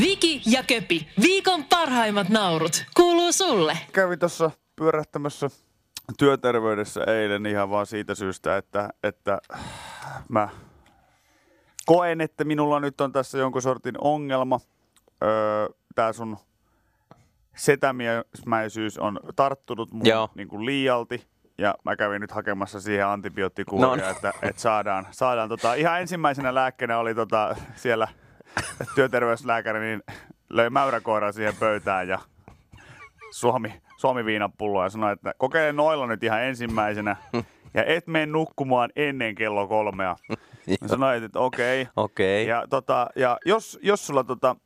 Viki ja Köpi, viikon parhaimmat naurut, kuuluu sulle. Kävin tuossa pyörähtämässä työterveydessä eilen ihan vaan siitä syystä, että, että mä koen, että minulla nyt on tässä jonkun sortin ongelma. Öö, Tämä sun setämiesmäisyys on tarttunut mun Joo. niin kuin liialti. Ja mä kävin nyt hakemassa siihen antibioottikuuria, No niin. että, että saadaan, saadaan tota, ihan ensimmäisenä lääkkeenä oli tota, siellä työterveyslääkäri, niin löi mäyräkoiran siihen pöytään ja Suomi, Suomi viinapulloa ja sanoi, että kokeile noilla nyt ihan ensimmäisenä ja et mene nukkumaan ennen kello kolmea. Mä sanoin, että okei. Okei. Ja, tota, ja jos, jos sulla tota,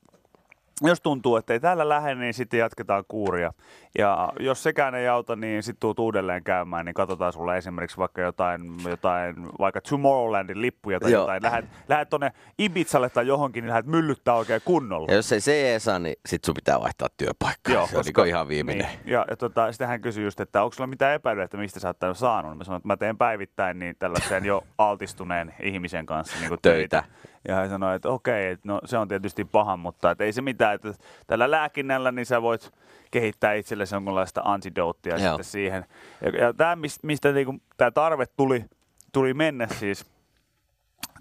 jos tuntuu, että ei täällä lähde, niin sitten jatketaan kuuria. Ja jos sekään ei auta, niin sitten tuut uudelleen käymään, niin katsotaan sulle esimerkiksi vaikka jotain, jotain vaikka Tomorrowlandin lippuja tai Joo. jotain. Lähet, lähet tonne Ibizalle tai johonkin, niin lähdet myllyttää oikein kunnolla. Ja jos ei se ei saa, niin sit sun pitää vaihtaa työpaikkaa. se koska, ihan viimeinen. Niin. Ja, ja tota, sitten hän kysyi just, että onko sulla mitään epäilyä, että mistä sä oot saanut. Mä sanoin, että mä teen päivittäin niin tällaisen jo altistuneen ihmisen kanssa niin Töitä. Ja hän sanoi, että okei, että no, se on tietysti paha, mutta että ei se mitään, että tällä lääkinnällä niin sä voit kehittää itsellesi jonkunlaista antidoottia Joo. sitten siihen. Ja, ja tämä, mistä niinku, tämä tarve tuli, tuli mennä siis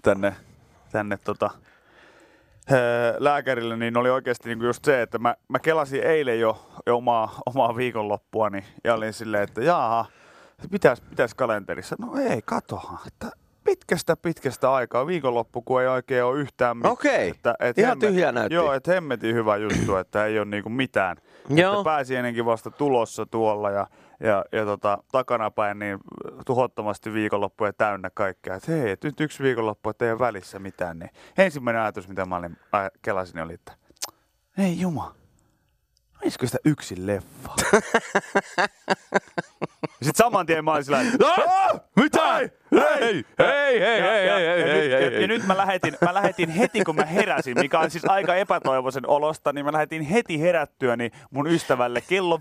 tänne, tänne tota, lääkärille, niin oli oikeasti niinku just se, että mä, mä kelasin eilen jo, jo omaa, omaa viikonloppuani ja olin silleen, että jaaha, pitäis, pitäis kalenterissa. No ei, katohan, että pitkästä pitkästä aikaa, viikonloppu, kun ei oikein ole yhtään mitään. Okei, Että, et ihan tyhjää näytti. Joo, että hemmetin hyvä juttu, että ei ole niinku mitään. Joo. Että pääsiäinenkin vasta tulossa tuolla ja, ja, ja tota, takanapäin niin tuhottomasti viikonloppuja täynnä kaikkea. Että hei, et nyt yksi viikonloppu, että ei ole välissä mitään. Niin ensimmäinen ajatus, mitä mä olin, aj- kelasin, oli, että ei juma, olisiko sitä yksin leffa? Sitten saman tien mä olin sillä että, "Ah, Mitä? Ei, Hei, hei, hei, ja, hei, ja, hei, ja, hei, nyt, hei, ja, hei. ja nyt mä lähetin, mä lähetin heti, kun mä heräsin, mikä on siis aika epätoivoisen olosta, niin mä lähetin heti herättyäni mun ystävälle kello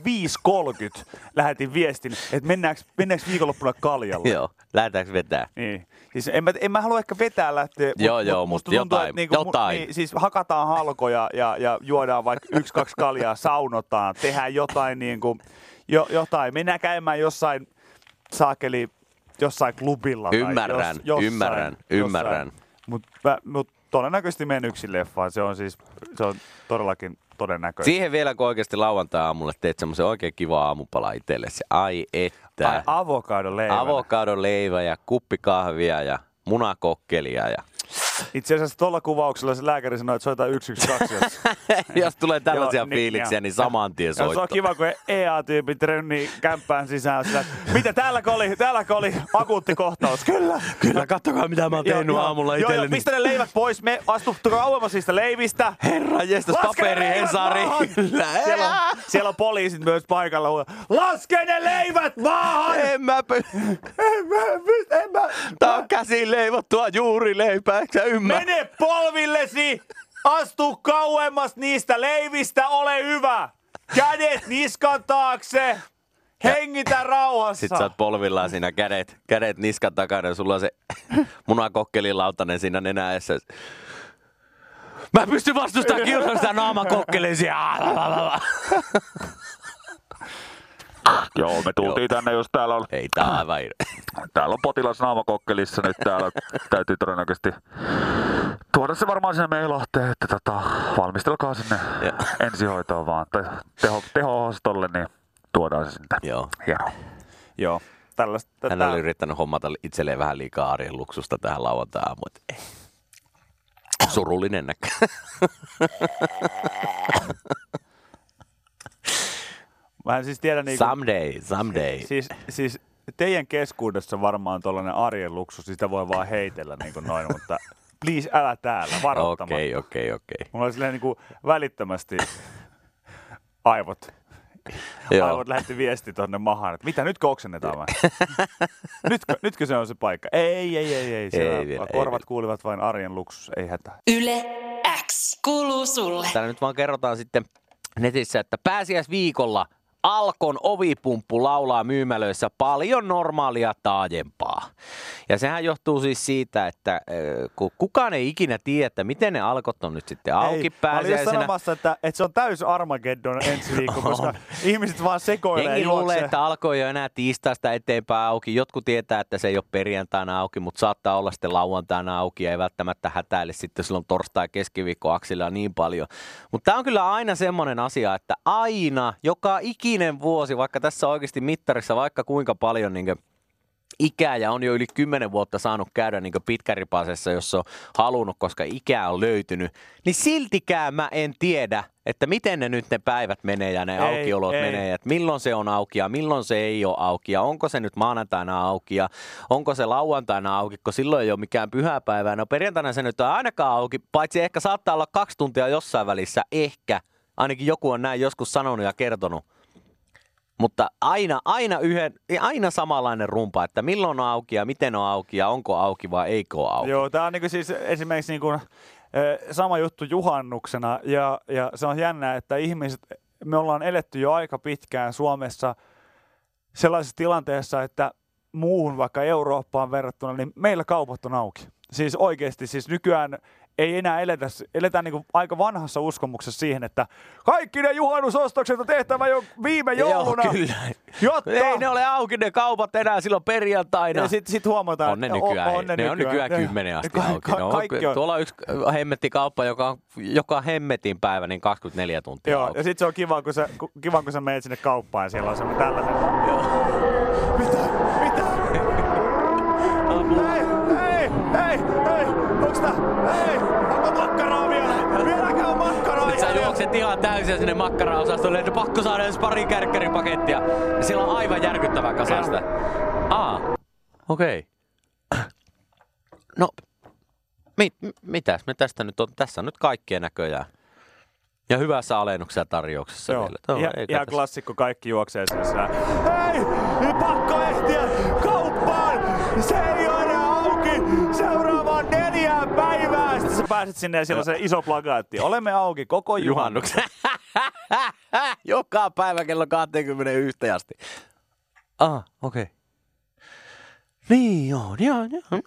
5.30 lähetin viestin, että mennäänkö, mennäänkö viikonloppuna kaljalle. Joo, lähdetäänkö vetää? Niin. Siis en, mä, en mä halua ehkä vetää lähteä. Joo, joo, musta mut tuntuu, jotain, että niinku, mu- jotain. Niin, siis hakataan halkoja ja, ja juodaan vaikka yksi, kaksi kaljaa, saunotaan, tehdään jotain niin kuin, jo, jotain. Mennään käymään jossain saakeli, jossain klubilla. Ymmärrän, tai jos, jossain, ymmärrän, ymmärrän. Mutta mut todennäköisesti menen yksin leffaan. Se on siis, se on todellakin todennäköistä. Siihen vielä, kun oikeasti lauantai-aamulla teet semmoisen oikein kiva aamupala itsellesi. Ai että. Ai, avokado leivä. Avokadoleivä ja kuppi kahvia ja munakokkelia. Ja... Itse asiassa tuolla kuvauksella se lääkäri sanoi, että soita 112, jos Jos tulee tällaisia Joo, niin, fiiliksiä, joo. niin saman tien Ja se on kiva, kun EA-tyypit rönnii kämppään sisään. Sillä, mitä täälläkö oli, täälläkö oli akuutti kohtaus? Kyllä. Kyllä, kattokaa mitä mä oon tehnyt aamulla Joo, joo, itselleni. pistä ne leivät pois. Me astu kauemmas niistä leivistä. Herra jestas, paperi, Hesari. Siellä on, siellä on poliisit myös paikalla. Laske ne leivät maahan! En mä py- En mä, en mä. Tää on käsin leivottua juurileipää, eikö sä ymmärrä? Mene polvillesi! Astu kauemmas niistä leivistä, ole hyvä! Kädet niskan taakse! Hengitä rauhassa! Sitten sä oot polvillaan siinä kädet, kädet niskan takana ja sulla on se munakokkelin siinä nenäessä. Mä en pysty vastustamaan kiusaa sitä naamakokkelisia. Joo, me tultiin tänne, jos täällä on, Ei tää aivan täällä on potilas naamakokkelissa nyt täällä. Täytyy todennäköisesti tuoda se varmaan sinne meilahteen, että tota, valmistelkaa sinne ensihoitoon vaan. Tai teho, teho-osastolle, niin tuodaan se sinne. Joo. Hienoa. Joo, tällaista. Hän oli yrittänyt hommata itselleen vähän liikaa arjen luksusta tähän lauantai-aamuun. että ei. Surullinen näkö. Mä en siis tiedä niinku... Someday, someday. Siis, siis teidän keskuudessa varmaan tuollainen arjen luksus, sitä voi vaan heitellä niin kuin noin, mutta please älä täällä, varoittamatta. Okei, okei, okei. Mulla oli silleen niin kuin välittömästi aivot, Joo. aivot lähetti viesti tonne mahaan, että mitä nyt oksennetaan vai? nytkö, nytkö se on se paikka? Ei, ei, ei, ei. Siellä Ei vielä, ei korvat vielä. kuulivat vain arjen luksus, ei hätää. Yle X kuuluu sulle. Täällä nyt vaan kerrotaan sitten netissä, että pääsiäisviikolla Alkon ovipumppu laulaa myymälöissä paljon normaalia taajempaa. Ja sehän johtuu siis siitä, että ö, kun kukaan ei ikinä tiedä, että miten ne alkot on nyt sitten auki Ei, mä pääsiäisenä. sanomassa, että, että se on täys Armageddon ensi viikko, koska ihmiset vaan sekoilee Jengi luulee, että alkoi jo enää tiistaista eteenpäin auki. Jotkut tietää, että se ei ole perjantaina auki, mutta saattaa olla sitten lauantaina auki ja ei välttämättä hätäile sitten silloin torstai keskiviikko aksilla niin paljon. Mutta tämä on kyllä aina semmoinen asia, että aina, joka ikinen vuosi, vaikka tässä oikeasti mittarissa vaikka kuinka paljon niin ikää ja on jo yli 10 vuotta saanut käydä niin pitkäripasessa, jos on halunnut, koska ikää on löytynyt, niin siltikään mä en tiedä, että miten ne nyt ne päivät menee ja ne Ei, aukiolot ei. menee, että milloin se on auki ja milloin se ei ole auki ja onko se nyt maanantaina auki ja onko se lauantaina auki, kun silloin ei ole mikään pyhäpäivä. No perjantaina se nyt on ainakaan auki, paitsi ehkä saattaa olla kaksi tuntia jossain välissä, ehkä. Ainakin joku on näin joskus sanonut ja kertonut. Mutta aina, aina, yhden, aina samanlainen rumpa, että milloin on auki ja miten on auki ja onko auki vai eikö ole auki. Joo, tämä on niinku siis esimerkiksi niinku, sama juttu juhannuksena ja, ja se on jännä, että ihmiset, me ollaan eletty jo aika pitkään Suomessa sellaisessa tilanteessa, että muuhun vaikka Eurooppaan verrattuna, niin meillä kaupat on auki. Siis oikeasti, siis nykyään ei enää eletä, eletään niin aika vanhassa uskomuksessa siihen, että kaikki ne juhannusostokset on tehtävä jo viime jouluna. Joo, kyllä. Jotta... Ei ne ole auki ne kaupat enää silloin perjantaina. Ja sitten sit huomataan, on ne että nykyään, on, on ne, ne on nykyään kymmenen asti Ka- auki. ka- No, kaikki on. Tuolla on yksi hemmetti kauppa, joka on joka hemmetin päivä, niin 24 tuntia Joo, auki. ja sitten se on kiva, kun sä, kiva, kun sä menet sinne kauppaan ja siellä on semmoinen tällainen. Mitä? Mitä? Ei, ei, ei, ei, onks tää? Ei, onko makkaraa vielä? Vieläkö on makkaraa? Nyt sä juokset ihan täysin sinne makkaraosastolle, että pakko saada edes pari kärkkäripakettia. Ja siellä on aivan järkyttävää kasasta. Aa, okei. Okay. No, mit, mitäs me tästä nyt on? Tässä on nyt kaikkien näköjään. Ja hyvässä alennuksessa tarjouksessa Joo, vielä. Joo, ihan, ihan klassikko, kaikki juoksee sisään. Hei, pakko ehtiä kauppaan! Se ei ole auki seuraavaan neljään päivään! Sitten sä pääset sinne ja siellä on se iso plakaatti. Olemme auki koko juhannuksen. Joka päivä kello 21 asti. Ah, okei. Okay. Niin joo, joo, joo.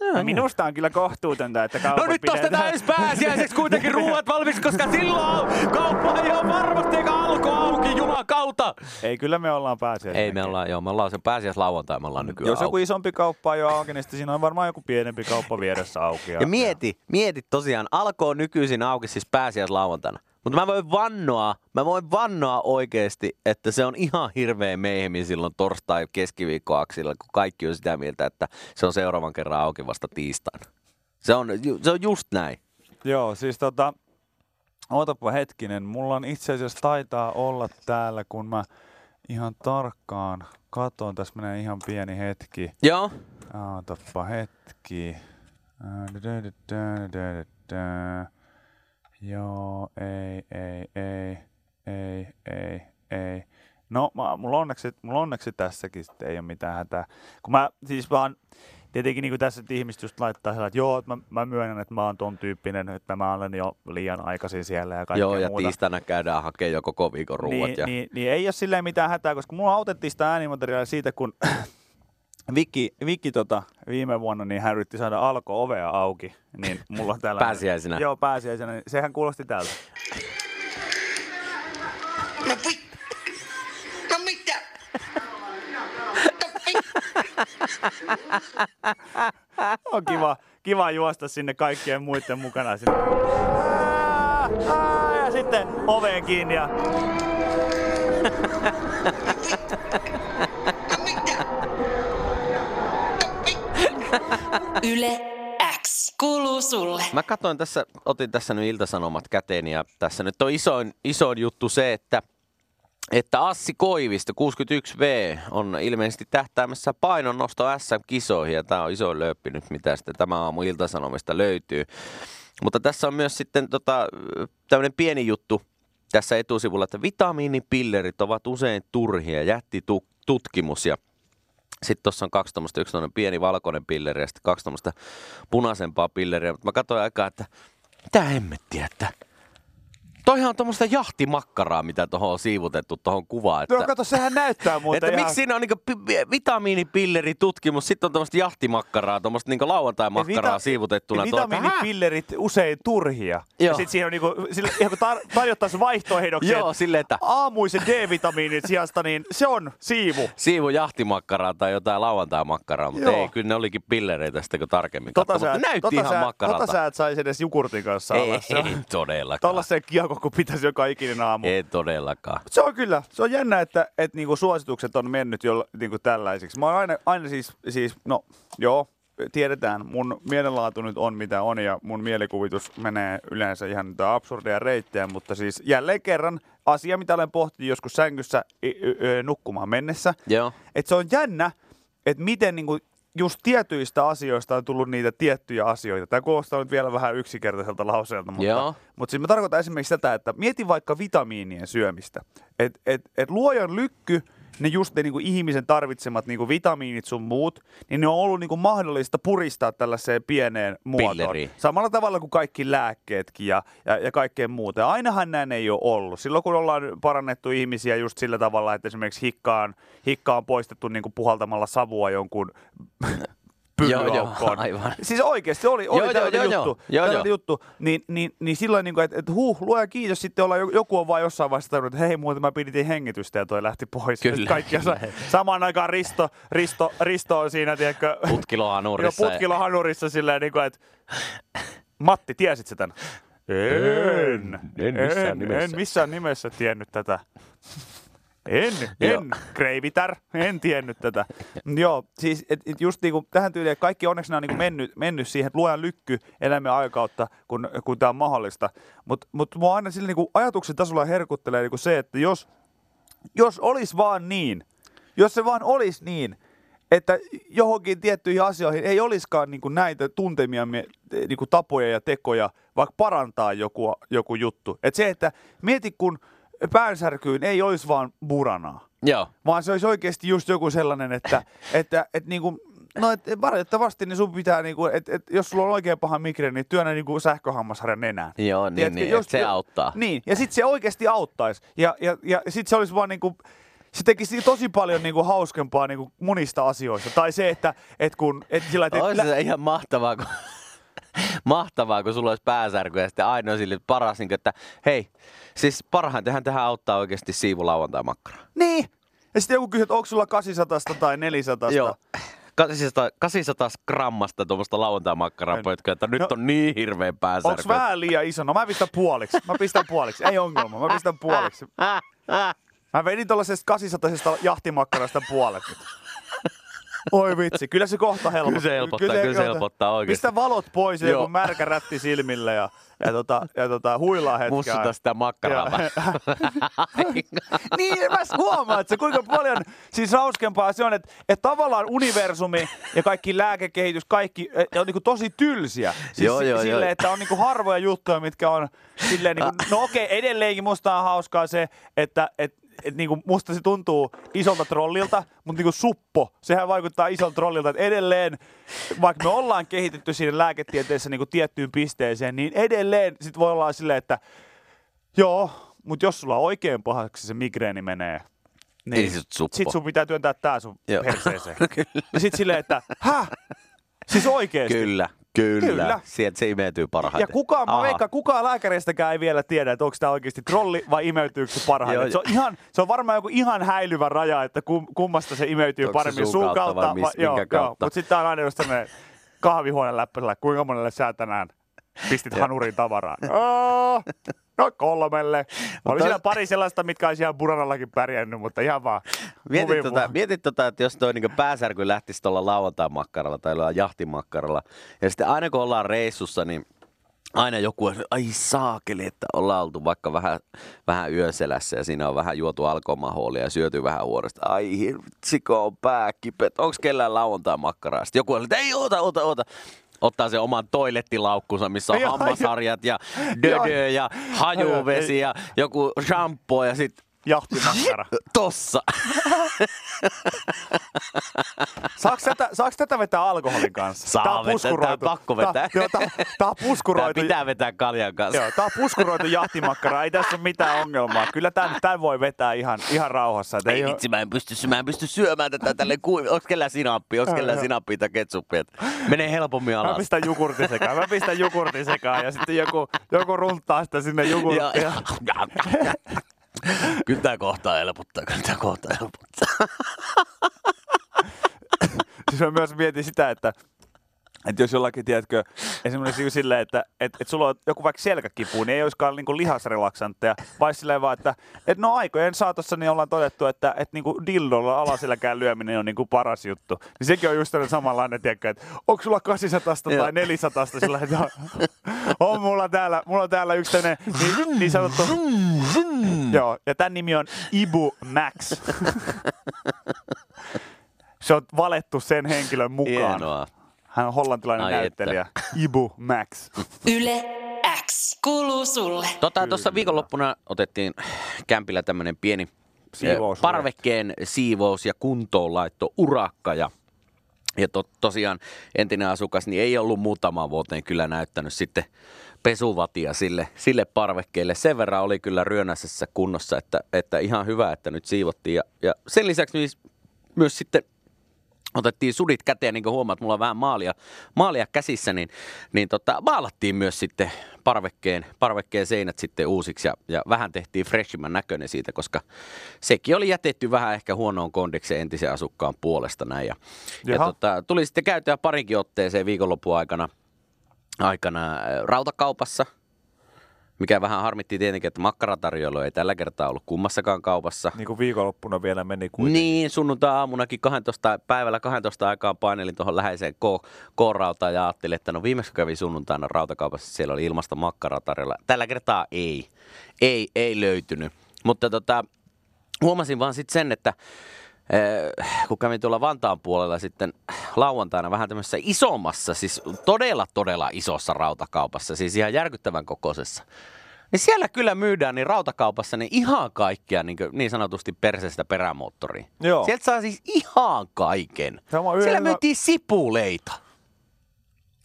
No, minusta on kyllä kohtuutonta, että kaupat No nyt pidetään- ostetaan edes pääsiäiseksi kuitenkin ruuat valmiiksi, koska silloin kauppa ei ole varmasti eikä alko auki jumakauta. Ei, kyllä me ollaan pääsiäisenä. Ei, me ollaan, joo, me ollaan sen pääsiäislauantai, me ollaan nykyään Jos joku auki. isompi kauppa on jo auki, niin sitten siinä on varmaan joku pienempi kauppa vieressä auki. Ja mieti, mieti tosiaan, alko on nykyisin auki siis pääsiäislauantaina. Mutta mä voin vannoa, mä voin vannoa oikeasti, että se on ihan hirveä meihemin silloin torstai keskiviikkoaksilla, kun kaikki on sitä mieltä, että se on seuraavan kerran auki vasta tiistaina. Se on, se on just näin. Joo, siis tota, ootapa hetkinen, mulla on itse asiassa taitaa olla täällä, kun mä ihan tarkkaan katon, tässä menee ihan pieni hetki. Joo, Ootapa hetki. Joo, ei, ei, ei, ei, ei, ei. No, mä, mulla, onneksi, mulla onneksi tässäkin sitten ei ole mitään hätää. Kun mä siis vaan, tietenkin niin kuin tässä että ihmiset just laittaa sellainen, että joo, että mä, mä myönnän, että mä oon ton tyyppinen, että mä olen jo liian aikaisin siellä ja kaikkea joo ja muuta. tiistaina käydään hakemaan jo koko viikon ruuat. Niin, ja... niin, niin, ei ole silleen mitään hätää, koska mulla autettiin sitä äänimateriaalia siitä, kun Viki, Viki tota, viime vuonna niin hän yritti saada alko-ovea auki, niin mulla on täällä... Pääsiäisenä. Joo, pääsiäisenä. niin Sehän kuulosti tältä. No vi... No mitä? No vi... On kiva, kiva juosta sinne kaikkien muiden mukana. Sinne. Ää, ää, Ja sitten oveen kiinni ja No mitä? No vi... Yle X kuuluu sulle. Mä katsoin tässä, otin tässä nyt iltasanomat käteen ja tässä nyt on isoin, isoin juttu se, että että Assi Koivisto 61V on ilmeisesti tähtäämässä painonnosto SM-kisoihin ja tämä on iso lööppi nyt, mitä sitten tämä aamu iltasanomista löytyy. Mutta tässä on myös sitten tota, tämmöinen pieni juttu tässä etusivulla, että vitamiinipillerit ovat usein turhia, jätti tutkimus ja sitten tuossa on kaksi tommoista, yksi pieni valkoinen pilleri ja sitten kaksi tommoista punaisempaa pilleriä. Mutta mä katsoin aikaa, että mitä hemmettiä, että Toihan on tuommoista jahtimakkaraa, mitä tuohon on siivutettu tuohon kuvaan. Että, No kato, sehän näyttää muuten että ihan... miksi siinä on niinku pi- vitamiinipilleritutkimus, sitten on tuommoista jahtimakkaraa, tuommoista niinku lauantai-makkaraa Vita- siivutettuna. Vitamiinipillerit usein turhia. Ja Joo. sit siihen on niinku, sille, ihan kun tar- tarjottaisiin vaihtoehdoksi, Joo, silleen, että aamuisen D-vitamiinin sijasta, niin se on siivu. siivu jahtimakkaraa tai jotain lauantai-makkaraa, mutta Joo. ei, kyllä ne olikin pillereitä sitten kun tarkemmin Tota katsoin, mutta näytti tota ihan sä, makkaralta. tota sä et saisi edes jogurtin kanssa ei, olla. Se on- ei todellakaan. Tollasen kiekko, kun pitäisi joka ikinen aamu. Ei todellakaan. Se on kyllä, se on jännä, että, että niinku suositukset on mennyt jo niinku tällaisiksi. Mä oon aina, aina siis, siis, no joo, tiedetään, mun mielenlaatu nyt on mitä on ja mun mielikuvitus menee yleensä ihan absurdeja reittejä, mutta siis jälleen kerran asia, mitä olen pohtinut joskus sängyssä i- y- ö, nukkumaan mennessä, Joo. että se on jännä, että miten niinku just tietyistä asioista on tullut niitä tiettyjä asioita. Tämä kuulostaa nyt vielä vähän yksinkertaiselta lauseelta, mutta, Joo. mutta siis mä tarkoitan esimerkiksi tätä, että mieti vaikka vitamiinien syömistä. Et, et, et luojan lykky, ne just ne niinku ihmisen tarvitsemat niinku vitamiinit sun muut, niin ne on ollut niinku mahdollista puristaa tällaiseen pieneen muotoon. Pilleriin. Samalla tavalla kuin kaikki lääkkeetkin ja, ja, ja kaikkeen muuta. Ja ainahan näin ei ole ollut. Silloin kun ollaan parannettu ihmisiä just sillä tavalla, että esimerkiksi hikka on, hikka on poistettu niin kuin puhaltamalla savua jonkun pyllylaukkoon. aivan. Siis oikeasti oli, oli Joo, tällainen joo, juttu. joo. Joo, tällainen joo. juttu. Niin, niin, niin silloin, niin että, että huh, luoja kiitos, sitten olla, joku on vaan jossain vaiheessa tajunnut, että hei, muuten mä pidin hengitystä ja toi lähti pois. Kyllä, kaikki osa, samaan aikaan Risto, Risto, Risto on siinä, tiedätkö, Putkilohanurissa. Joo, putkilohanurissa silleen, niin kuin, että Matti, tiesit sä tän? En, en missään en, nimessä. en missään nimessä tiennyt tätä. En, en, kreivitär, en tiennyt tätä. Joo, siis et, et just niinku tähän tyyliin, että kaikki onneksi nämä on niinku mennyt, mennyt siihen, että luojan lykky elämän aikautta, kun, kun tämä on mahdollista. Mutta mut mua aina sillä niinku ajatuksen tasolla herkuttelee niinku se, että jos, jos olisi vaan niin, jos se vaan olisi niin, että johonkin tiettyihin asioihin ei olisikaan niin näitä tuntemia niin tapoja ja tekoja, vaikka parantaa joku, joku juttu. Et se, että mieti kun päänsärkyyn ei olisi vaan buranaa, Joo. vaan se olisi oikeasti just joku sellainen, että, että, että niin kuin, No, et, et valitettavasti niin sun pitää, niinku, et, et, jos sulla on oikein paha migreeni, niin työnnä niinku sähköhammasharjan nenään. Joo, niin, Tiedätkö, niin, jos- että se auttaa. Niin, ja sitten se oikeasti auttaisi. Ja, ja, ja sitten se olisi vaan niinku, se tekisi tosi paljon niinku hauskempaa niinku monista asioista. Tai se, että et kun... Et sillä, et, Olisi se ihan mahtavaa, kun, mahtavaa, kun sulla olisi pääsärky ja sitten ainoa sille paras, niin kuin, että hei, siis parhaintahan tähän auttaa oikeasti siivulauantai makkara. Niin! Ja sitten joku kysyy, että onko sulla 800 tai 400. Joo. 800, 800 grammasta tuommoista lauantai-makkaraa pötköä, että nyt No. on niin hirveän pääsärky. Onko vähän liian iso? No mä pistän puoliksi. Mä pistän puoliksi. Ei ongelma. Mä pistän puoliksi. Mä vedin tuollaisesta 800 jahtimakkarasta puolet nyt. Oi vitsi, kyllä se kohta helpottaa. Kyllä se helpottaa, kyllä se helpottaa oikeesti. Pistä valot pois ja joku märkä rätti silmille ja, ja, tota, ja tota, huilaa hetken. Mussuta sitä makkaraa niin, mä huomaan, että se kuinka paljon siis hauskempaa se on, että, että tavallaan universumi ja kaikki lääkekehitys, kaikki eh, on niin tosi tylsiä. Siis Joo, joo, silleen, joo. että on niin harvoja juttuja, mitkä on silleen, niin kuin, no okei, edelleenkin musta on hauskaa se, että et, et niinku musta se tuntuu isolta trollilta, mutta niinku suppo, sehän vaikuttaa isolta trollilta, että edelleen, vaikka me ollaan kehitetty siinä lääketieteessä niinku tiettyyn pisteeseen, niin edelleen sit voi olla silleen, että joo, mutta jos sulla oikein pahaksi se migreeni menee, niin Ei se suppo. sit sun pitää työntää tää sun Joo. perseeseen. ja sit silleen, että häh? Siis oikeesti? Kyllä, kyllä. Kyllä. Sieltä se imeytyy parhaiten. Ja kukaan, mä Aha. veikkaan, kukaan lääkäreistäkään ei vielä tiedä, että onko tämä oikeasti trolli vai imeytyykö se parhaiten. Joo, se, on ihan, se on varmaan joku ihan häilyvä raja, että kum, kummasta se imeytyy Onko se paremmin. suun kautta vai mis- joo, minkä joo. kautta? Mutta sitten tää on aina just kahvihuoneen läppäsellä, kuinka monelle sä tänään pistit hanuriin tavaraa. Oh, no kolmelle. Oli Mutta- siinä pari sellaista, mitkä olisi ihan buranallakin pärjännyt, mutta ihan vaan Mietit tota, mietit tota, että jos toi niinku pääsärky lähtisi tuolla lauantai-makkaralla tai jahtimakkaralla, ja sitten aina kun ollaan reissussa, niin aina joku on, ai saakeli, että ollaan oltu vaikka vähän, vähän yöselässä ja siinä on vähän juotu alkomaholia ja syöty vähän huoresta. Ai hirvitsikö on pääkipet, onko kellään lauantai-makkaraa? Sitten joku on, että ei oota, oota, oota. Ottaa se oman toilettilaukkunsa, missä on Joo, hammasharjat ja dödö ja hajuvesi ja joku shampoo ja sitten jahtimakkara. Tossa. Saaks tätä, saaks tätä vetää alkoholin kanssa? Saa Tää on vetää, puskuroitu. tää on pakko vetää. Tää, joo, tää, tää on Tää puskuroitu. pitää vetää kaljan kanssa. Joo, tää on puskuroitu jahtimakkara. Ei tässä ole mitään ongelmaa. Kyllä tän, tän voi vetää ihan, ihan rauhassa. Et Ei oo- vitsi, mä en pysty, mä en pysty syömään tätä tälle kuivi. Onks kellään sinappi, onks kellään sinappi tai ketsuppia? Menee helpommin Mä alas. pistän jukurtin sekaan. Mä pistän jukurtin sekaan ja sitten joku, joku runttaa sitä sinne ja. Kyllä tää kohtaa helpottaa, kyllä tää kohtaa helpottaa. Siis mä myös mietin sitä, että että jos jollakin, tiedätkö, esimerkiksi silleen, että et, et sulla on joku vaikka selkäkipu, niin ei olisikaan niinku lihasrelaksantteja, vai silleen vaan, että et no aikojen saatossa niin ollaan todettu, että et niinku dildolla alaselkään lyöminen on niinku paras juttu. Niin sekin on just tällainen samanlainen, tiedätkö, että onko sulla 800 Joo. tai 400 sillä, että on, on mulla täällä, mulla on täällä yksi tämmöinen niin, niin sanottu, joo, ja tämän nimi on Ibu Max. Se on valettu sen henkilön mukaan. Hienoa. Hän on hollantilainen Ai näyttelijä. Ibu Max. Yle X kuuluu sulle. Tota, tuossa viikonloppuna otettiin kämpillä tämmönen pieni Siivous- parvekkeen siivous- ja kuntoonlaitto urakka. Ja, ja to, tosiaan entinen asukas niin ei ollut muutamaan vuoteen kyllä näyttänyt sitten pesuvatia sille, sille parvekkeelle. Sen verran oli kyllä ryönäisessä kunnossa, että, että ihan hyvä, että nyt siivottiin. Ja, ja sen lisäksi myös, myös sitten otettiin sudit käteen, niin kuin huomaat, mulla on vähän maalia, maalia käsissä, niin, niin tota, maalattiin myös sitten parvekkeen, parvekkeen seinät sitten uusiksi ja, ja vähän tehtiin freshimman näköinen siitä, koska sekin oli jätetty vähän ehkä huonoon kondikseen entisen asukkaan puolesta näin. Ja, ja tota, tuli sitten käytyä parinkin otteeseen viikonlopun aikana, aikana rautakaupassa, mikä vähän harmitti tietenkin, että makkaratarjoilu ei tällä kertaa ollut kummassakaan kaupassa. Niin kuin viikonloppuna vielä meni kuitenkin. Niin, sunnuntai-aamunakin 12, päivällä 12 aikaan painelin tuohon läheiseen K- ja ajattelin, että no viimeksi kun kävin sunnuntaina rautakaupassa, siellä oli ilmasta makkaraa tarjolla. Tällä kertaa ei, ei, ei löytynyt. Mutta tota, huomasin vaan sitten sen, että kun kävin tuolla Vantaan puolella sitten lauantaina vähän tämmöisessä isommassa, siis todella todella isossa rautakaupassa, siis ihan järkyttävän kokoisessa. Niin siellä kyllä myydään niin rautakaupassa niin ihan kaikkea niin, niin sanotusti perseestä perämoottoriin. Joo. Sieltä saa siis ihan kaiken. Yhden Siellä myytiin sipuleita.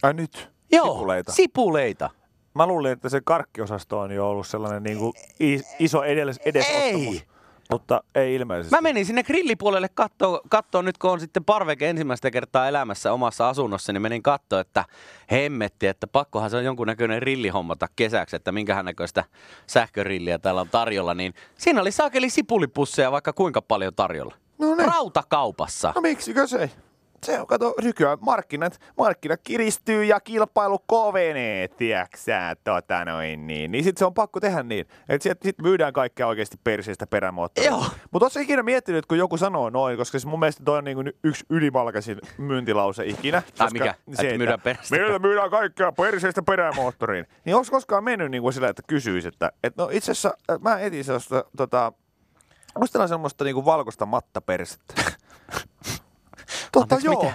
Ai nyt? Joo, Sipuleita. sipuleita. Mä luulin, että se karkkiosasto on jo ollut sellainen niin kuin iso edes, edesottamus. Ei. Mutta ei ilmeisesti. Mä menin sinne grillipuolelle kattoo nyt, kun on sitten parveke ensimmäistä kertaa elämässä omassa asunnossa, niin menin katsoa, että hemmetti, että pakkohan se on jonkunnäköinen rilli hommata kesäksi, että minkähän näköistä sähkörilliä täällä on tarjolla, niin siinä oli saakeli sipulipusseja vaikka kuinka paljon tarjolla. No niin. Rautakaupassa. No miksikö se? Se on, kato, nykyään markkinat, markkinat kiristyy ja kilpailu kovenee, tiiäksä, tota noin niin. Niin sit se on pakko tehdä niin, että sit, sit myydään kaikkea oikeasti perseestä perämoottoria. Joo. Mutta ootko ikinä miettinyt, kun joku sanoo noin, koska siis mun mielestä toi on niinku yksi ylimalkaisin myyntilause ikinä. Ai koska mikä? Että myydään perseestä Meillä myydään kaikkea perseestä perämoottoriin. Niin onko koskaan mennyt niinku sillä, että kysyisi, että et no itse asiassa mä etin sellaista tota, Muistellaan semmoista niinku valkoista mattapersettä. Totta Anteeksi, joo. mitä?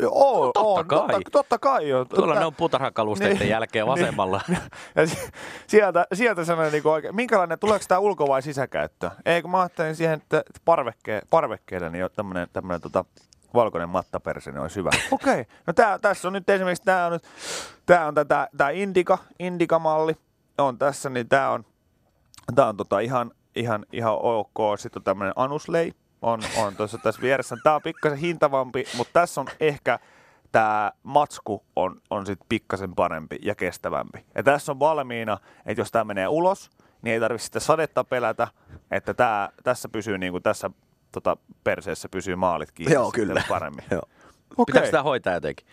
Joo, totta on, kai. Totta, totta kai joo. Tuolla Tää- ne on puutarhakalusteiden Niin. jälkeen vasemmalla. ja si- sieltä, sieltä semmoinen niinku oikein, minkälainen, tuleeko tämä ulko- vai sisäkäyttö? Ei, kun mä ajattelin siihen, että parvekke, parvekkeelle niin tämmöinen, tämmöinen tota, valkoinen mattaperse, niin olisi hyvä. Okei, okay. no tää, tässä on nyt esimerkiksi, tää on nyt, tää on tätä, tää Indica, Indica-malli on tässä, niin tää on, tää on tota ihan, ihan, ihan ok. Sitten on tämmöinen anuslei, on, on tuossa tässä vieressä. Tää on pikkasen hintavampi, mutta tässä on ehkä tämä matsku on, on sitten pikkasen parempi ja kestävämpi. Ja tässä on valmiina, että jos tämä menee ulos, niin ei tarvitse sitä sadetta pelätä, että tää, tässä pysyy niin kuin tässä tota, perseessä pysyy maalit kiinni Joo, kyllä. paremmin. Joo. Okei. Pitääkö sitä hoitaa jotenkin?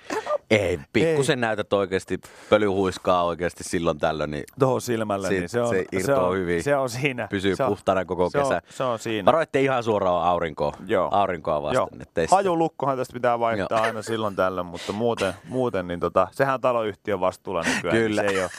Ei, pikkusen näytät oikeasti, pölyhuiskaa oikeasti silloin tällöin, niin Tuohon silmälle, Siitä niin se on, se se irtoaa on, hyvin. Se on siinä. pysyy se on, koko se on, kesä. se on siinä. Varo, ettei ihan suoraan aurinkoa, Joo. aurinkoa Joo. vasten. sitä- Hajulukkohan tästä pitää vaihtaa Joo. aina silloin tällöin, mutta muuten, muuten niin tota, sehän on taloyhtiön vastuulla nykyään. Kyllä. Niin se, ei ole,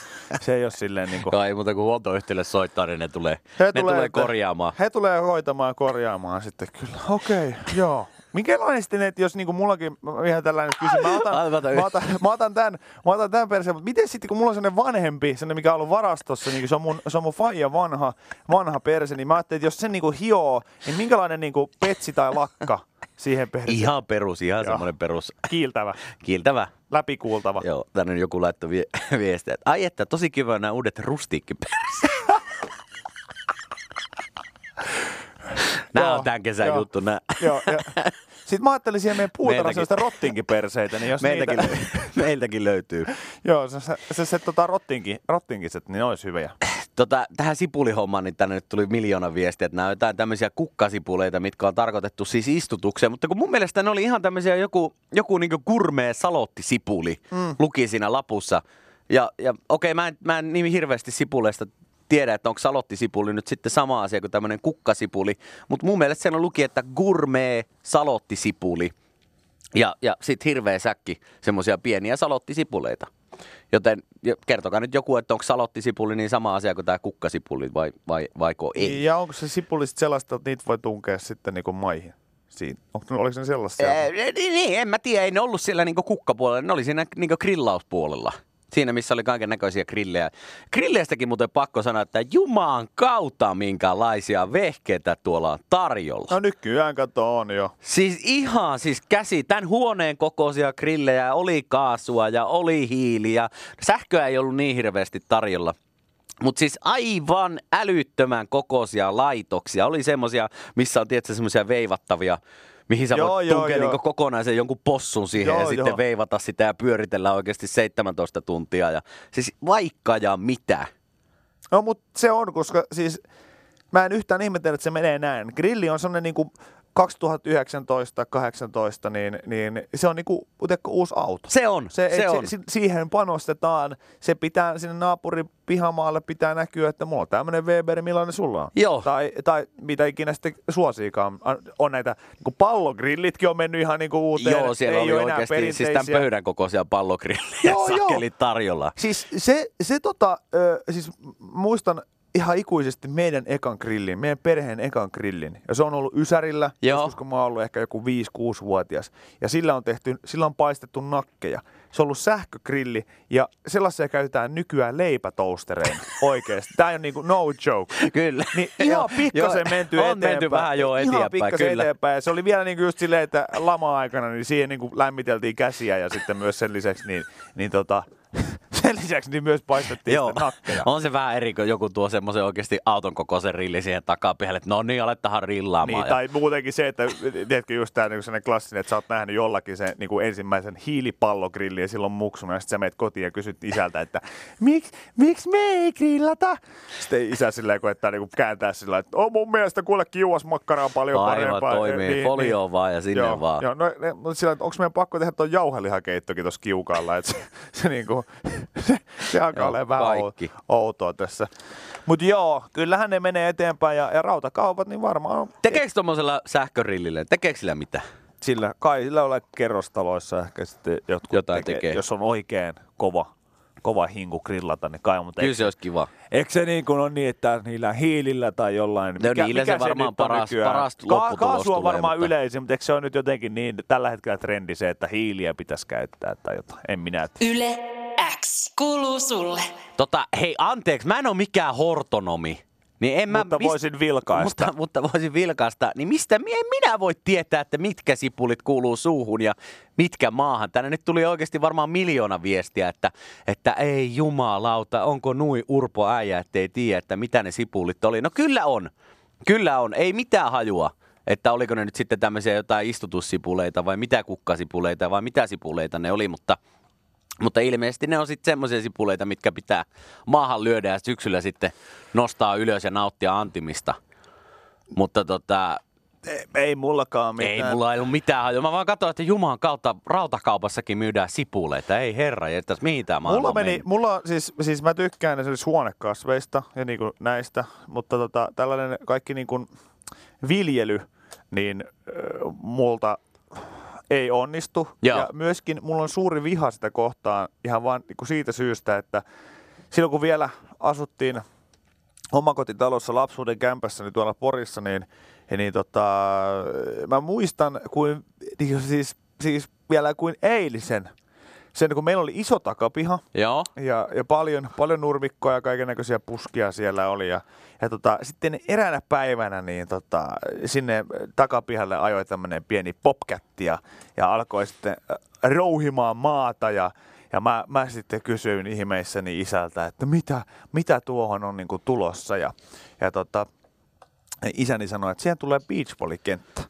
se ei ole silleen niin kuin, Kai muuta kuin huoltoyhtiölle soittaa, niin ne tulee, he ne tulee että- korjaamaan. He tulee hoitamaan ja korjaamaan sitten kyllä. Okei, okay, joo. Minkälainen sitten, että jos niinku mullakin, mä ihan tällainen kysyn, mä otan, mä otan- mä otan, mä otan tämän, mä otan tämän perseen, mutta miten sitten kun mulla on sellainen vanhempi, sellainen mikä on ollut varastossa, niin se on mun, se on mun faija vanha, vanha perse, niin mä ajattelin, että jos se niinku hioo, niin minkälainen niinku petsi tai lakka siihen perseeseen? Ihan perus, ihan Joo. semmoinen perus. Kiiltävä, Kiiltävä. läpikuultava. Joo, tänne joku laittoi vie- viestiä, että ai että tosi kiva nämä uudet rustiikkiperseet. Nämä Joo, on tämän kesän joo. juttu. Nää. Joo, ja. Sitten mä ajattelin siihen meidän sellaista rottinkiperseitä, niin jos Meiltäkin, niitä, lö- meiltäkin löytyy. joo, se, se, se, se tota rottinki, rottinkiset, niin ne olisi hyviä. Tota, tähän sipulihommaan, niin tänne nyt tuli miljoona viestiä, että nämä on jotain tämmöisiä kukkasipuleita, mitkä on tarkoitettu siis istutukseen. Mutta kun mun mielestä ne oli ihan tämmöisiä joku, joku niinku kurmee salottisipuli mm. luki siinä lapussa. Ja, ja okei, mä en, mä en niin hirveästi sipuleista tiedä, että onko salottisipuli nyt sitten sama asia kuin tämmöinen kukkasipuli. Mutta mun mielestä siellä luki, että gourmet salottisipuli. Ja, ja sitten hirveä säkki semmoisia pieniä salottisipuleita. Joten jo- kertokaa nyt joku, että onko salottisipuli niin sama asia kuin tämä kukkasipuli vai, vai vaiko ei. Ja onko se sipuli sit sellaista, että niitä voi tunkea sitten niinku maihin? Siinä. Onko, oliko ne sellaisia? Ää, niin, niin, en mä tiedä, ei ne ollut siellä niinku kukkapuolella, ne oli siinä niinku grillauspuolella. Siinä, missä oli kaiken näköisiä grillejä. Grilleistäkin muuten pakko sanoa, että jumaan kautta minkälaisia vehkeitä tuolla on tarjolla. No nykyään kato on jo. Siis ihan siis käsi, tämän huoneen kokoisia grillejä, oli kaasua ja oli hiiliä. Sähköä ei ollut niin hirveästi tarjolla. Mutta siis aivan älyttömän kokoisia laitoksia. Oli semmosia, missä on tietysti semmoisia veivattavia, mihin sä Joo, voit joo, tunkea joo. niinku kokonaisen jonkun possun siihen Joo, ja sitten joo. veivata sitä ja pyöritellä oikeasti 17 tuntia. Ja, siis vaikka ja mitä. No mutta se on, koska siis mä en yhtään ihmetellä, että se menee näin. Grilli on sellainen niinku 2019-18, niin, niin se on niinku uusi auto. Se on, Se, se on. Si, siihen panostetaan. Se pitää sinne naapurin pihamaalle pitää näkyä, että mulla on tämmöinen Weber, millainen sulla on. Joo. Tai, tai mitä ikinä sitten suosiikaan. On näitä, niin pallogrillitkin on mennyt ihan niinku uuteen. Joo, siellä Ei oli oikeasti siis tämän pöydän kokoisia pallogrillejä Joo, joo. tarjolla. Siis se, se tota, ö, siis muistan ihan ikuisesti meidän ekan grillin, meidän perheen ekan grillin. Ja se on ollut Ysärillä, Joo. joskus kun mä oon ollut ehkä joku 5-6-vuotias. Ja sillä on tehty, sillä on paistettu nakkeja. Se on ollut sähkögrilli ja sellaisia käytetään nykyään leipätoustereina oikeasti. Tää on niinku no joke. Kyllä. Niin ihan Joo, pikkasen joo, menty on eteenpäin. menty vähän jo Ihan eteenpäin, pikkasen kyllä. eteenpäin. Ja se oli vielä niinku just silleen, että lama-aikana niin siihen niinku lämmiteltiin käsiä ja sitten myös sen lisäksi niin, niin tota, sen lisäksi niin myös paistettiin Joo, nakkeja. on se vähän eri, kun joku tuo semmoisen oikeasti auton kokoisen rilli siihen takapihalle, että no niin, alettahan rillaamaan. Niin, tai muutenkin se, että tiedätkö just tämä niin sellainen klassinen, että sä oot nähnyt jollakin sen niin kuin ensimmäisen hiilipallogrillin ja silloin muksuna, ja sitten sä meet kotiin ja kysyt isältä, että miksi miks me ei grillata? Sitten isä silleen koettaa niin kuin kääntää sillä että on mun mielestä kuule kiuasmakkara on paljon Aivan parempaa. toimii. Folioon vaan ja sinne joo, vaan. Joo, no, mutta sillä, että onko meidän pakko tehdä tuon jauhelihakeittokin tuossa kiukaalla, että se, se, niin kuin, se, se alkaa olemaan vähän kaikki. ou- outoa tässä. Mutta joo, kyllähän ne menee eteenpäin ja, ja rautakaupat, niin varmaan on Tekeekö tuommoisella sähkörillillä, tekeekö sillä mitä? sillä, kai sillä ole kerrostaloissa ehkä sitten jotkut Jotain tekee. Jos on oikein kova, kova hinku grillata, niin kai, mutta Kyllä eikö, se olisi kiva. eikö se niin kuin on niin, että niillä hiilillä tai jollain? No niillä se varmaan paras- nykyään? paras Ka- lopputulos Kaasu on varmaan mutta- yleisin, mutta eikö se on nyt jotenkin niin tällä hetkellä trendi se, että hiiliä pitäisi käyttää tai jotain? En minä. Yle kuuluu sulle. Tota, hei anteeksi, mä en ole mikään hortonomi. Niin en Mutta mä, voisin vilkaista. Mutta, mutta voisin vilkaista. Niin mistä mi- en minä voi tietää, että mitkä sipulit kuuluu suuhun ja mitkä maahan? Tänne nyt tuli oikeasti varmaan miljoona viestiä, että, että ei jumalauta, onko nui urpo äijä, ettei tiedä, että mitä ne sipulit oli. No kyllä on. Kyllä on. Ei mitään hajua. Että oliko ne nyt sitten tämmöisiä jotain istutussipuleita vai mitä kukkasipuleita vai mitä sipuleita ne oli, mutta mutta ilmeisesti ne on sitten semmoisia sipuleita, mitkä pitää maahan lyödä ja syksyllä sitten nostaa ylös ja nauttia antimista. Mutta tota, Ei, ei mullakaan mitään. ei mulla ei ollut mitään hajua. Mä vaan katsoin, että Jumalan kautta rautakaupassakin myydään sipuleita. Ei herra, että tämä maailma Mulla meni, mennyt? mulla siis, siis mä tykkään esimerkiksi huonekasveista ja niinku näistä, mutta tota, tällainen kaikki niinku viljely, niin äh, multa ei onnistu. Joo. Ja myöskin mulla on suuri viha sitä kohtaan ihan vaan niinku siitä syystä, että silloin kun vielä asuttiin omakotitalossa lapsuuden kämpässäni tuolla Porissa, niin, niin tota, mä muistan kuin, niin siis, siis vielä kuin eilisen, sen kun meillä oli iso takapiha Joo. ja, ja paljon, paljon nurmikkoja ja kaiken näköisiä puskia siellä oli. Ja, ja tota, sitten eräänä päivänä niin tota, sinne takapihalle ajoi tämmöinen pieni popcatti ja, ja alkoi sitten äh, rouhimaan maata ja, ja mä, mä sitten kysyin ihmeissäni isältä, että mitä, mitä tuohon on niin kuin tulossa. Ja, ja tota, isäni sanoi, että siihen tulee beachvolley-kenttä.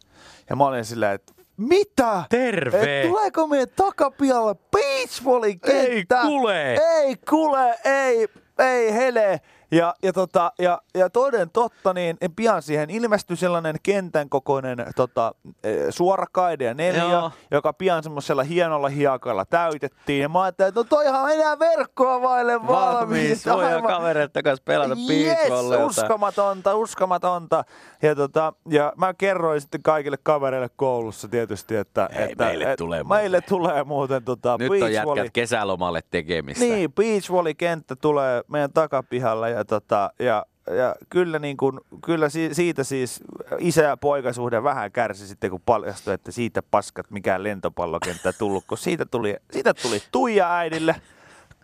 Ja mä olin silleen, että mitä? Terve! Et tuleeko meidän takapihalle beachvolley-kenttä? Ei kule! Ei kule, ei, ei hele. Ja, ja, tota, ja, ja toden totta, niin pian siihen ilmestyi sellainen kentän kokoinen tota, eh, suora kaide ja neljä, Joo. joka pian semmoisella hienolla hiekalla täytettiin. Ja mä ajattelin, että no toihan enää verkkoa vaille valmis. Voi Aivan. kavereiden kanssa pelata Yes, uskomatonta, uskomatonta. Ja, tota, ja mä kerroin sitten kaikille kavereille koulussa tietysti, että, Hei, että meille et, tulee muuten. meille tulee muuten tota, Nyt on jätkät kesälomalle tekemistä. niin, beachvolley-kenttä tulee meidän takapihalle ja, tota, ja, ja kyllä, niin kun, kyllä si- siitä siis isä- ja poikasuhde vähän kärsi sitten, kun paljastui, että siitä paskat mikään lentopallokenttä tullut, kun siitä tuli, siitä tuli Tuija äidille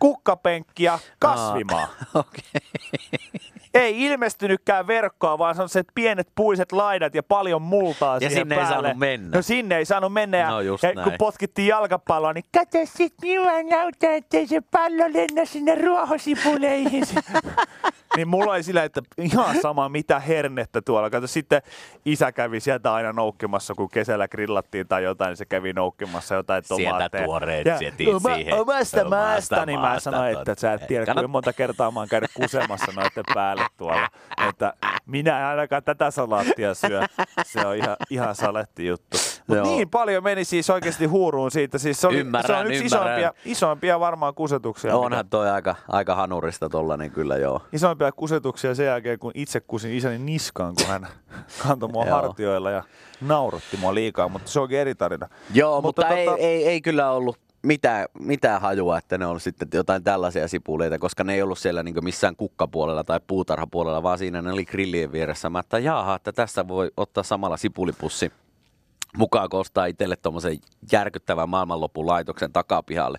kukkapenkki ja kasvimaa. Okei. Ei ilmestynytkään verkkoa, vaan se on se pienet puiset laidat ja paljon multaa Ja sinne ei päälle. saanut mennä. No sinne ei saanut mennä. Ja, No just ja kun näin. potkittiin jalkapalloa, niin kato sit minua näyttää, ettei se pallo lennä sinne ruohosipuleihin. niin mulla oli sillä, että ihan sama mitä hernettä tuolla. Kato sitten isä kävi sieltä aina noukkimassa, kun kesällä grillattiin tai jotain, niin se kävi noukkimassa jotain Sieltä tomaatteja. tuoreet Ja oma- siihen. Omasta Omasta maasta, niin mä maasta, sanoin, että sä et tiedä, kuinka monta kertaa mä oon käynyt kusemassa noiden päälle tuolla. Että minä en ainakaan tätä salaattia syö. Se on ihan, ihan saletti juttu. Mutta niin paljon meni siis oikeasti huuruun siitä. Siis se, oli, se on Ymmärrän, yksi ymmärrän. isoimpia, isoimpia varmaan kusetuksia. Onhan toi aika, aika hanurista tolla, niin kyllä joo. Isoimpia kusetuksia sen jälkeen, kun itse kusin isäni niskaan, kun hän kantoi mua hartioilla ja nauratti mua liikaa, mutta se onkin eri tarina. Joo, mutta, Mutta ei, tota- ei, ei kyllä ollut mitään, mitään hajua, että ne on sitten jotain tällaisia sipuleita, koska ne ei ollut siellä niin missään kukkapuolella tai puutarhapuolella, vaan siinä ne oli grillien vieressä. Mä että jaha, että tässä voi ottaa samalla sipulipussi mukaan, kun ostaa itselle tuommoisen järkyttävän maailmanlopun laitoksen takapihalle.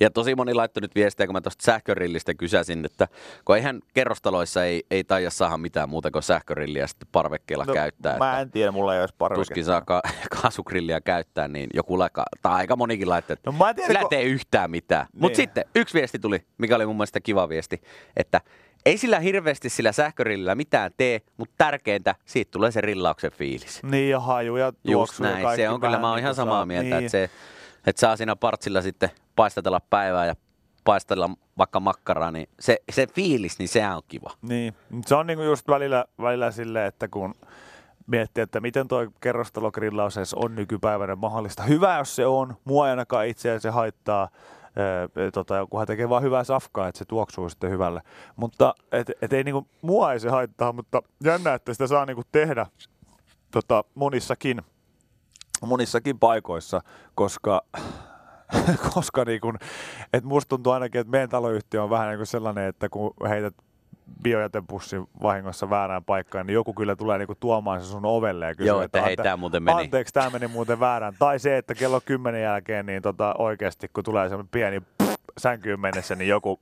Ja tosi moni laittoi nyt viestiä, kun mä tuosta sähkörillistä kysäsin, että kun eihän kerrostaloissa ei, ei taida saada mitään muuta kuin sähkörilliä sitten parvekkeella käyttää. että- mä en tiedä, mulla ei olisi parveketta. tuskin saa ka- kaasugrilliä käyttää, niin joku laika, tai aika monikin laittaa, että No mä en tiedä, sillä ei kun- tee yhtään mitään. Niin. Mutta sitten yksi viesti tuli, mikä oli mun mielestä kiva viesti, että ei sillä hirveästi sillä sähkörillillä mitään tee, mutta tärkeintä, siitä tulee se rillauksen fiilis. Niin ja haju ja tuoksu ja näin, kaikki se on kyllä, mä oon niin ihan samaa saa- mieltä, niin. että, se, että saa siinä partsilla sitten paistatella päivää ja paistella vaikka makkaraa, niin se, se fiilis, niin sehän on kiva. Niin, se on niinku just välillä, välillä silleen, että kun miettii, että miten tuo kerrostalogrillaus edes on nykypäivänä mahdollista. Hyvä, jos se on. Mua ei ainakaan itseään se haittaa. Tota, kunhan tekee vaan hyvää safkaa, että se tuoksuu sitten hyvälle. Mutta et, et ei niinku, mua ei se haittaa, mutta jännä, että sitä saa niinku tehdä tota, monissakin, monissakin paikoissa, koska koska niin kun, et musta tuntuu ainakin, että meidän taloyhtiö on vähän niin kuin sellainen, että kun heität biojätepussin vahingossa väärään paikkaan, niin joku kyllä tulee niinku tuomaan se sun ovelle ja kysyy, Joo, että hei, "Ante- tää muuten meni." Anteeksi, tämä meni muuten väärään. Tai se, että kello kymmenen jälkeen niin tota, oikeasti, kun tulee semmoinen pieni pff, sänkyyn mennessä, niin joku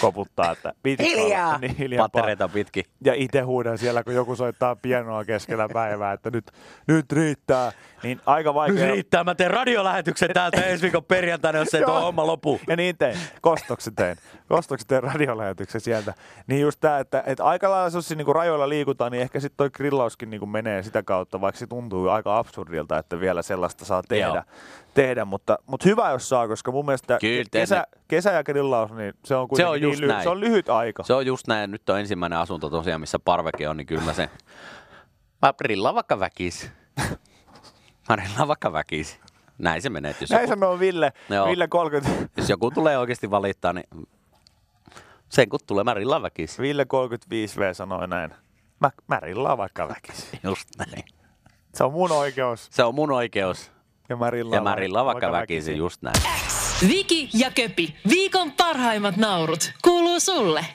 koputtaa, että piti olla- Niin, hiljaa. Pattereita pitkin. Ja itse huudan siellä, kun joku soittaa pienoa keskellä päivää, että nyt, nyt riittää. Niin aika vaikea. Nyt riittää, mä teen radiolähetyksen täältä ensi viikon perjantaina, jos ei tuo homma lopu. Ja niin tein. Kostoksen tein. Kostoksen tein radiolähetyksen sieltä. Niin just tää, että, että aika lailla jos niinku rajoilla liikutaan, niin ehkä sitten toi grillauskin niinku menee sitä kautta, vaikka se tuntuu aika absurdilta, että vielä sellaista saa tehdä. Joo. Tehdä mutta, mutta hyvä jos saa, koska mun mielestä Kyllä, kesä, kesä, ja grillaus, niin se on kuitenkin on just niin näin. se on lyhyt aika. Se on just näin, nyt on ensimmäinen asunto tosiaan, missä parveke on, niin kyllä mä se... Mä rillaan vaikka väkis. Mä rillaan vaikka väkis. Näin se menee, jos Näin joku, sanoo Ville, Joo. Ville 30, jos joku tulee oikeasti valittaa, niin sen kun tulee, mä rillaan väkis. Ville 35V sanoi näin. Mä, mä rillaan vaikka väkisin. Just näin. Se on mun oikeus. Se on mun oikeus. Ja mä rillaan, Ja mä rillaan vaikka vaikka väkisin, just näin. Viki ja Köpi, viikon parhaimmat naurut, kuuluu sulle.